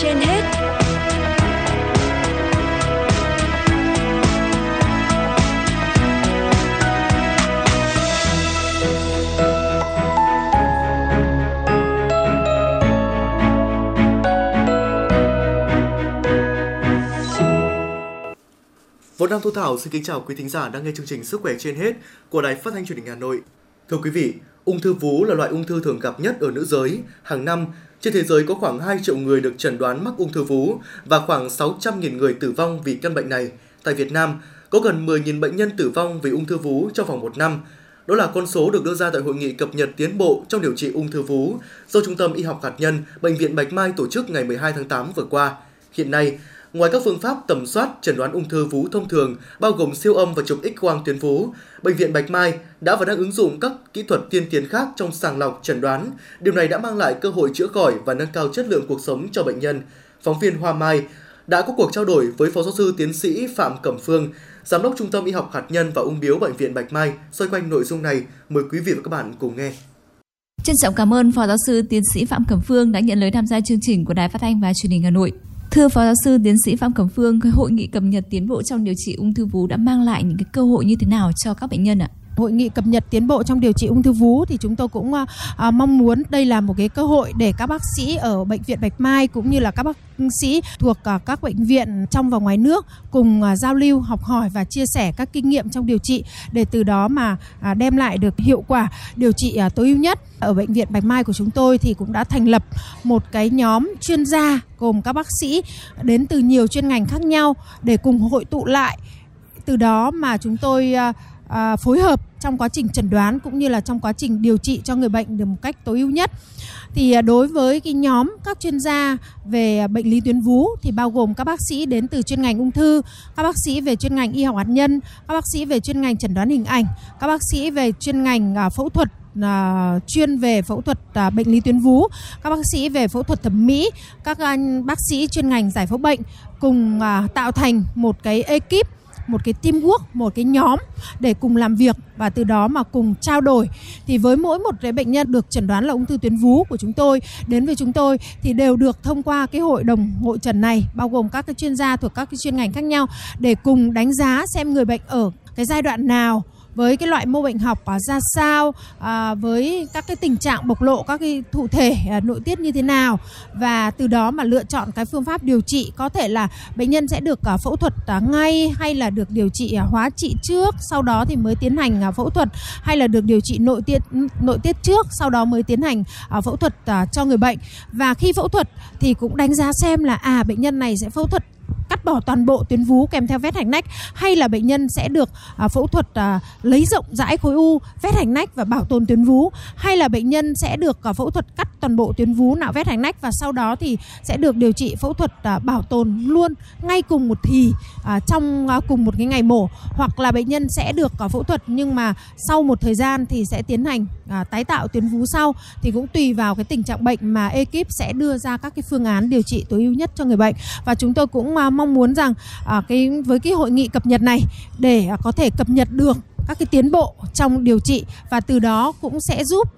trên hết Võ Đăng Thu Thảo xin kính chào quý thính giả đang nghe chương trình Sức khỏe trên hết của Đài Phát thanh Truyền hình Hà Nội. Thưa quý vị, ung thư vú là loại ung thư thường gặp nhất ở nữ giới. Hàng năm, trên thế giới có khoảng 2 triệu người được chẩn đoán mắc ung thư vú và khoảng 600.000 người tử vong vì căn bệnh này. Tại Việt Nam, có gần 10.000 bệnh nhân tử vong vì ung thư vú trong vòng một năm. Đó là con số được đưa ra tại hội nghị cập nhật tiến bộ trong điều trị ung thư vú do Trung tâm Y học hạt nhân Bệnh viện Bạch Mai tổ chức ngày 12 tháng 8 vừa qua. Hiện nay, Ngoài các phương pháp tầm soát chẩn đoán ung thư vú thông thường bao gồm siêu âm và chụp X-quang tuyến vú, bệnh viện Bạch Mai đã và đang ứng dụng các kỹ thuật tiên tiến khác trong sàng lọc chẩn đoán. Điều này đã mang lại cơ hội chữa khỏi và nâng cao chất lượng cuộc sống cho bệnh nhân. Phóng viên Hoa Mai đã có cuộc trao đổi với Phó giáo sư tiến sĩ Phạm Cẩm Phương, Giám đốc Trung tâm Y học hạt nhân và ung biếu Bệnh viện Bạch Mai xoay quanh nội dung này. Mời quý vị và các bạn cùng nghe. Trân trọng cảm ơn Phó giáo sư tiến sĩ Phạm Cẩm Phương đã nhận lời tham gia chương trình của Đài Phát thanh và Truyền hình Hà Nội. Thưa Phó giáo sư tiến sĩ Phạm Cẩm Phương, cái hội nghị cập nhật tiến bộ trong điều trị ung thư vú đã mang lại những cái cơ hội như thế nào cho các bệnh nhân ạ? Hội nghị cập nhật tiến bộ trong điều trị ung thư vú thì chúng tôi cũng à, mong muốn đây là một cái cơ hội để các bác sĩ ở bệnh viện Bạch Mai cũng như là các bác sĩ thuộc à, các bệnh viện trong và ngoài nước cùng à, giao lưu học hỏi và chia sẻ các kinh nghiệm trong điều trị để từ đó mà à, đem lại được hiệu quả điều trị à, tối ưu nhất. Ở bệnh viện Bạch Mai của chúng tôi thì cũng đã thành lập một cái nhóm chuyên gia gồm các bác sĩ đến từ nhiều chuyên ngành khác nhau để cùng hội tụ lại. Từ đó mà chúng tôi uh, à, phối hợp trong quá trình chẩn đoán cũng như là trong quá trình điều trị cho người bệnh được một cách tối ưu nhất. Thì à, đối với cái nhóm các chuyên gia về bệnh lý tuyến vú thì bao gồm các bác sĩ đến từ chuyên ngành ung thư, các bác sĩ về chuyên ngành y học hạt nhân, các bác sĩ về chuyên ngành chẩn đoán hình ảnh, các bác sĩ về chuyên ngành à, phẫu thuật à, chuyên về phẫu thuật à, bệnh lý tuyến vú, các bác sĩ về phẫu thuật thẩm mỹ, các anh bác sĩ chuyên ngành giải phẫu bệnh cùng à, tạo thành một cái ekip một cái teamwork, một cái nhóm để cùng làm việc và từ đó mà cùng trao đổi. Thì với mỗi một cái bệnh nhân được chẩn đoán là ung thư tuyến vú của chúng tôi, đến với chúng tôi thì đều được thông qua cái hội đồng hội trần này, bao gồm các cái chuyên gia thuộc các cái chuyên ngành khác nhau để cùng đánh giá xem người bệnh ở cái giai đoạn nào với cái loại mô bệnh học à, ra sao à, với các cái tình trạng bộc lộ các cái thụ thể à, nội tiết như thế nào. Và từ đó mà lựa chọn cái phương pháp điều trị có thể là bệnh nhân sẽ được à, phẫu thuật à, ngay hay là được điều trị à, hóa trị trước sau đó thì mới tiến hành à, phẫu thuật hay là được điều trị nội tiết nội tiết trước sau đó mới tiến hành à, phẫu thuật à, cho người bệnh. Và khi phẫu thuật thì cũng đánh giá xem là à bệnh nhân này sẽ phẫu thuật cắt bỏ toàn bộ tuyến vú kèm theo vết hành nách hay là bệnh nhân sẽ được à, phẫu thuật à, lấy rộng rãi khối u vết hành nách và bảo tồn tuyến vú hay là bệnh nhân sẽ được à, phẫu thuật cắt toàn bộ tuyến vú nạo vét hành nách và sau đó thì sẽ được điều trị phẫu thuật à, bảo tồn luôn ngay cùng một thì à, trong à, cùng một cái ngày mổ. Hoặc là bệnh nhân sẽ được à, phẫu thuật nhưng mà sau một thời gian thì sẽ tiến hành à, tái tạo tuyến vú sau. Thì cũng tùy vào cái tình trạng bệnh mà ekip sẽ đưa ra các cái phương án điều trị tối ưu nhất cho người bệnh. Và chúng tôi cũng à, mong muốn rằng à, cái với cái hội nghị cập nhật này để à, có thể cập nhật được các cái tiến bộ trong điều trị và từ đó cũng sẽ giúp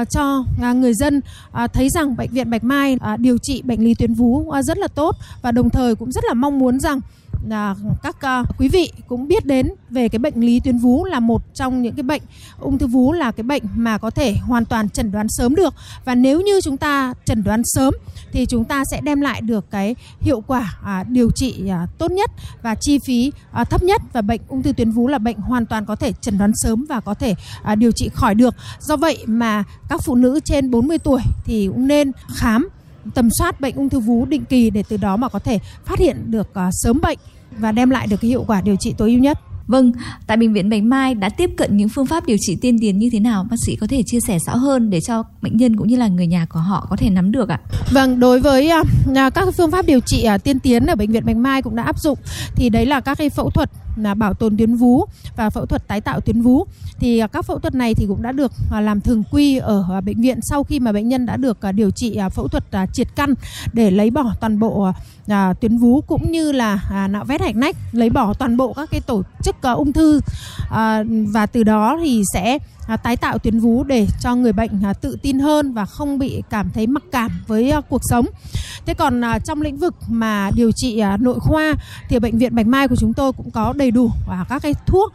uh, cho uh, người dân uh, thấy rằng bệnh viện Bạch Mai uh, điều trị bệnh lý tuyến vú uh, rất là tốt và đồng thời cũng rất là mong muốn rằng là các à, quý vị cũng biết đến về cái bệnh lý tuyến vú là một trong những cái bệnh ung thư vú là cái bệnh mà có thể hoàn toàn chẩn đoán sớm được. Và nếu như chúng ta chẩn đoán sớm thì chúng ta sẽ đem lại được cái hiệu quả à, điều trị à, tốt nhất và chi phí à, thấp nhất. Và bệnh ung thư tuyến vú là bệnh hoàn toàn có thể chẩn đoán sớm và có thể à, điều trị khỏi được. Do vậy mà các phụ nữ trên 40 tuổi thì cũng nên khám tầm soát bệnh ung thư vú định kỳ để từ đó mà có thể phát hiện được uh, sớm bệnh và đem lại được cái hiệu quả điều trị tối ưu nhất. Vâng, tại bệnh viện Bạch Mai đã tiếp cận những phương pháp điều trị tiên tiến như thế nào? Bác sĩ có thể chia sẻ rõ hơn để cho bệnh nhân cũng như là người nhà của họ có thể nắm được ạ? Vâng, đối với uh, các phương pháp điều trị uh, tiên tiến ở bệnh viện Bạch Mai cũng đã áp dụng thì đấy là các cái phẫu thuật là bảo tồn tuyến vú và phẫu thuật tái tạo tuyến vú. Thì à, các phẫu thuật này thì cũng đã được à, làm thường quy ở à, bệnh viện sau khi mà bệnh nhân đã được điều trị phẫu thuật triệt căn để lấy bỏ toàn bộ tuyến vú cũng như là nạo vét hạch nách, lấy bỏ toàn bộ các cái tổ chức ung thư. Và từ đó thì sẽ À, tái tạo tuyến vú để cho người bệnh à, tự tin hơn và không bị cảm thấy mặc cảm với à, cuộc sống. Thế còn trong lĩnh vực mà điều trị nội khoa thì bệnh viện Bạch Mai của chúng tôi cũng có đầy đủ uh, các cái thuốc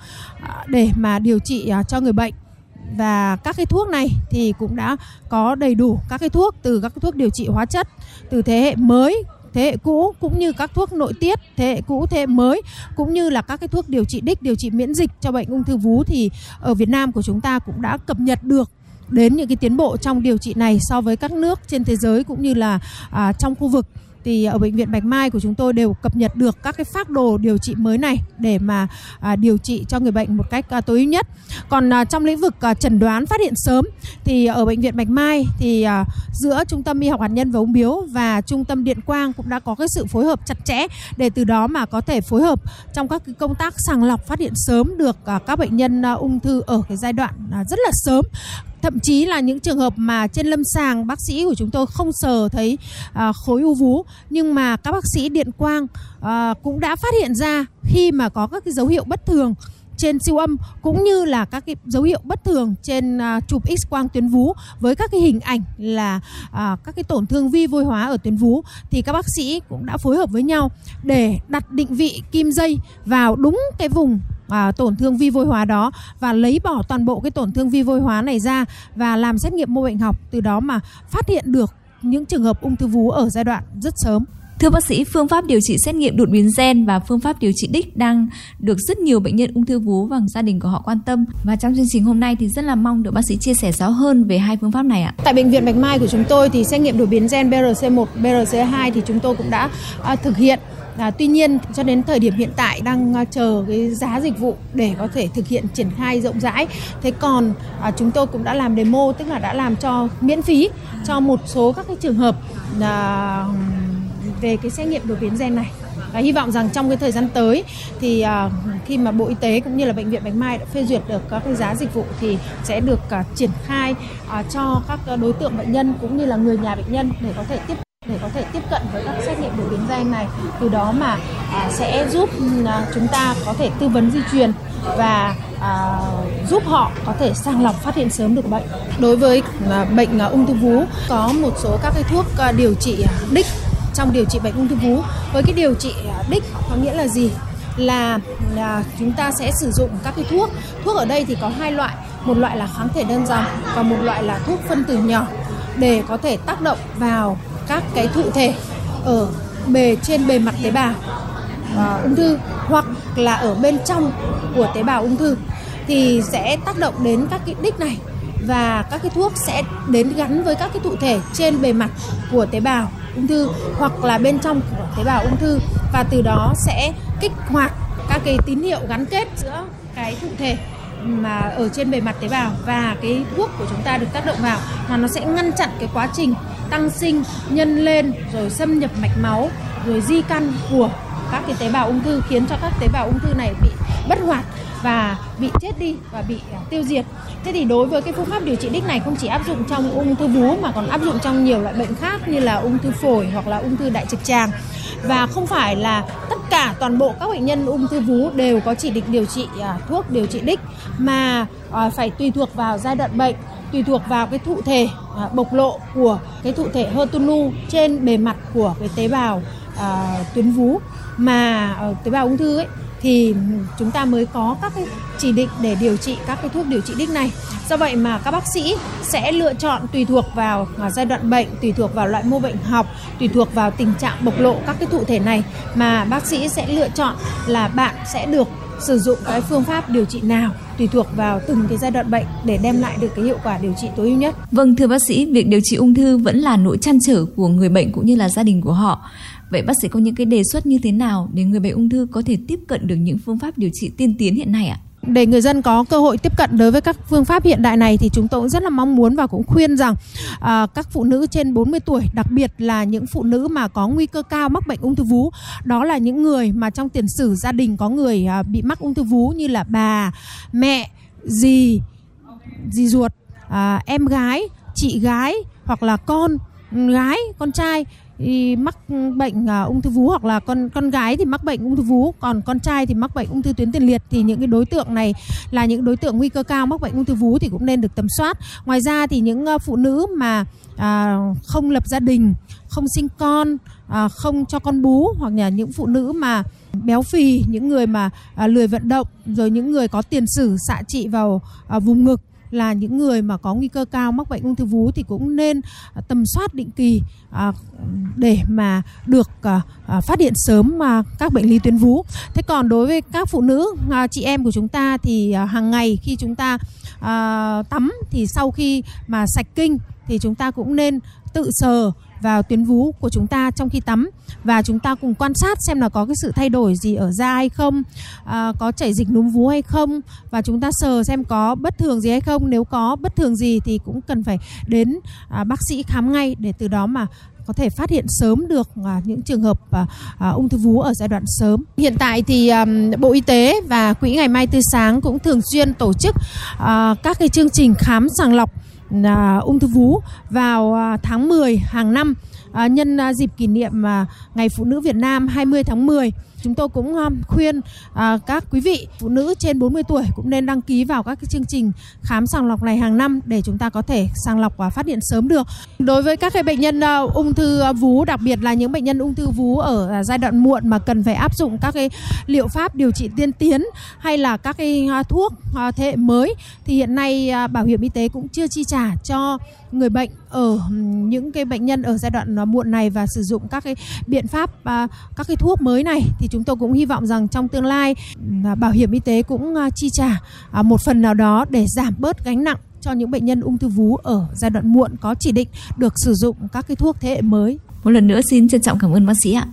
để mà điều trị cho người bệnh và các cái thuốc này thì cũng đã có đầy đủ các cái thuốc từ các cái thuốc điều trị hóa chất từ thế hệ mới thế hệ cũ cũng như các thuốc nội tiết thế hệ cũ thế hệ mới cũng như là các cái thuốc điều trị đích điều trị miễn dịch cho bệnh ung thư vú thì ở Việt Nam của chúng ta cũng đã cập nhật được đến những cái tiến bộ trong điều trị này so với các nước trên thế giới cũng như là à, trong khu vực thì ở bệnh viện Bạch Mai của chúng tôi đều cập nhật được các cái phác đồ điều trị mới này để mà à, điều trị cho người bệnh một cách à, tối ưu nhất. Còn à, trong lĩnh vực à, chẩn đoán phát hiện sớm thì ở bệnh viện Bạch Mai thì à, giữa trung tâm y học hạt nhân và ung biếu và trung tâm điện quang cũng đã có cái sự phối hợp chặt chẽ để từ đó mà có thể phối hợp trong các cái công tác sàng lọc phát hiện sớm được à, các bệnh nhân à, ung thư ở cái giai đoạn à, rất là sớm thậm chí là những trường hợp mà trên lâm sàng bác sĩ của chúng tôi không sờ thấy à, khối u vú. Nhưng mà các bác sĩ điện quang à, cũng đã phát hiện ra khi mà có các cái dấu hiệu bất thường trên siêu âm cũng như là các cái dấu hiệu bất thường trên uh, chụp X quang tuyến vú với các cái hình ảnh là uh, các cái tổn thương vi vôi hóa ở tuyến vú thì các bác sĩ cũng đã phối hợp với nhau để đặt định vị kim dây vào đúng cái vùng à, tổn thương vi vôi hóa đó và lấy bỏ toàn bộ cái tổn thương vi vôi hóa này ra và làm xét nghiệm mô bệnh học từ đó mà phát hiện được những trường hợp ung thư vú ở giai đoạn rất sớm. Thưa bác sĩ, phương pháp điều trị xét nghiệm đột biến gen và phương pháp điều trị đích đang được rất nhiều bệnh nhân ung thư vú và gia đình của họ quan tâm. Và trong chương trình hôm nay thì rất là mong được bác sĩ chia sẻ rõ hơn về hai phương pháp này ạ. Tại bệnh viện Bạch Mai của chúng tôi thì xét nghiệm đột biến gen BRC1, BRC2 thì chúng tôi cũng đã à, thực hiện À, tuy nhiên cho đến thời điểm hiện tại đang à, chờ cái giá dịch vụ để có thể thực hiện triển khai rộng rãi. Thế còn à, chúng tôi cũng đã làm demo tức là đã làm cho miễn phí cho một số các cái trường hợp à, về cái xét nghiệm đột biến gen này. Và hy vọng rằng trong cái thời gian tới thì uh, khi mà Bộ Y tế cũng như là bệnh viện Bạch Mai đã phê duyệt được các cái giá dịch vụ thì sẽ được uh, triển khai uh, cho các đối tượng bệnh nhân cũng như là người nhà bệnh nhân để có thể tiếp để có thể tiếp cận với các xét nghiệm đột biến gen này. Từ đó mà sẽ giúp chúng ta có thể tư vấn di truyền và à, giúp họ có thể sàng lọc phát hiện sớm được bệnh. Đối với à, bệnh à, ung thư vú có một số các cái thuốc à, điều trị à, đích trong điều trị bệnh ung thư vú. Với cái điều trị à, đích có nghĩa là gì? Là, là chúng ta sẽ sử dụng các cái thuốc. Thuốc ở đây thì có hai loại. Một loại là kháng thể đơn dòng và một loại là thuốc phân tử nhỏ để có thể tác động vào các cái thụ thể ở bề trên bề mặt tế bào uh, ung thư hoặc là ở bên trong của tế bào ung thư. Thì sẽ tác động đến các cái đích này và các cái thuốc sẽ đến gắn với các cái thụ thể trên bề mặt của tế bào ung thư hoặc là bên trong của tế bào ung thư. Và từ đó sẽ kích hoạt các cái tín hiệu gắn kết giữa cái thụ thể mà ở trên bề mặt tế bào và cái thuốc của chúng ta được tác động vào. Mà nó sẽ ngăn chặn cái quá trình tăng sinh, nhân lên, rồi xâm nhập mạch máu, rồi di căn của các cái tế bào ung thư, khiến cho các tế bào ung thư này bị bất hoạt và bị chết đi và bị à, tiêu diệt. Thế thì đối với cái phương pháp điều trị đích này không chỉ áp dụng trong ung thư vú mà còn áp dụng trong nhiều loại bệnh khác như là ung thư phổi hoặc là ung thư đại trực tràng. Và không phải là tất cả toàn bộ các bệnh nhân ung thư vú đều có chỉ định điều trị à, thuốc điều trị đích mà à, phải tùy thuộc vào giai đoạn bệnh tùy thuộc vào cái thụ thể à, bộc lộ của cái thụ thể HER2 trên bề mặt của cái tế bào à, tuyến vú mà à, tế bào ung thư ấy thì chúng ta mới có các cái chỉ định để điều trị các cái thuốc điều trị đích này. Do vậy mà các bác sĩ sẽ lựa chọn tùy thuộc vào à, giai đoạn bệnh, tùy thuộc vào loại mô bệnh học, tùy thuộc vào tình trạng bộc lộ các cái thụ thể này mà bác sĩ sẽ lựa chọn là bạn sẽ được sử dụng cái phương pháp điều trị nào tùy thuộc vào từng cái giai đoạn bệnh để đem lại được cái hiệu quả điều trị tối ưu nhất. Vâng thưa bác sĩ, việc điều trị ung thư vẫn là nỗi chăn trở của người bệnh cũng như là gia đình của họ. Vậy bác sĩ có những cái đề xuất như thế nào để người bệnh ung thư có thể tiếp cận được những phương pháp điều trị tiên tiến hiện nay ạ? để người dân có cơ hội tiếp cận đối với các phương pháp hiện đại này thì chúng tôi cũng rất là mong muốn và cũng khuyên rằng à, các phụ nữ trên 40 tuổi đặc biệt là những phụ nữ mà có nguy cơ cao mắc bệnh ung thư vú đó là những người mà trong tiền sử gia đình có người à, bị mắc ung thư vú như là bà mẹ dì dì ruột à, em gái chị gái hoặc là con gái con trai mắc bệnh à, ung thư vú hoặc là con con gái thì mắc bệnh ung thư vú còn con trai thì mắc bệnh ung thư tuyến tiền liệt. Thì những cái đối tượng này là những đối tượng nguy cơ cao mắc bệnh ung thư vú thì cũng nên được tầm soát. Ngoài ra thì những ờ, phụ nữ mà uh, không lập gia đình không sinh con uh, không cho con bú hoặc là những phụ nữ mà béo phì những người mà uh, lười vận động rồi những người có tiền sử xạ trị vào uh, vùng ngực là những người mà có nguy cơ cao mắc bệnh ung thư vú thì cũng nên à, tầm soát định kỳ à, để mà được à, phát hiện sớm mà các bệnh lý tuyến vú. Thế còn đối với các phụ nữ chị em của chúng ta thì hàng ngày khi chúng ta tắm thì sau khi mà sạch kinh thì chúng ta cũng nên tự sờ vào tuyến vú của chúng ta trong khi tắm. Và chúng ta cùng quan sát xem là có cái sự thay đổi gì ở da hay không à, có chảy dịch núm vú hay không. Và chúng ta sờ xem có bất thường gì hay không. Nếu có bất thường gì thì cũng cần phải đến à, bác sĩ khám ngay để từ đó mà có thể phát hiện sớm được à, những trường hợp à, à, ung thư vú ở giai đoạn sớm. Hiện tại thì Bộ Y tế và Quỹ Ngày Mai Tươi Sáng cũng thường xuyên tổ chức các cái chương trình khám sàng lọc à, ung thư vú vào à, tháng 10 hàng năm à, nhân à, dịp kỷ niệm à, Ngày Phụ nữ Việt Nam 20 tháng 10. Chúng tôi cũng à, khuyên à, các quý vị phụ nữ trên 40 tuổi cũng nên đăng ký vào các cái chương trình khám sàng lọc này hàng năm để chúng ta có thể sàng lọc và phát hiện sớm được. Đối với các cái bệnh nhân à, ung thư à, vú, đặc biệt là những bệnh nhân ung thư vú ở giai đoạn muộn mà cần phải áp dụng các cái liệu pháp điều trị tiên tiến hay là các cái thuốc thế hệ mới thì hiện nay bảo hiểm y tế cũng chưa chi trả cho người bệnh ở những cái bệnh nhân ở giai đoạn À, muộn này và sử dụng các cái biện pháp à, các cái thuốc mới này, thì chúng tôi cũng hy vọng rằng trong tương lai à, bảo hiểm y tế cũng chi trả một phần nào đó để giảm bớt gánh nặng cho những bệnh nhân ung thư vú ở giai đoạn muộn có chỉ định được sử dụng các cái thuốc thế hệ mới. Một lần nữa xin trân trọng cảm ơn bác sĩ ạ.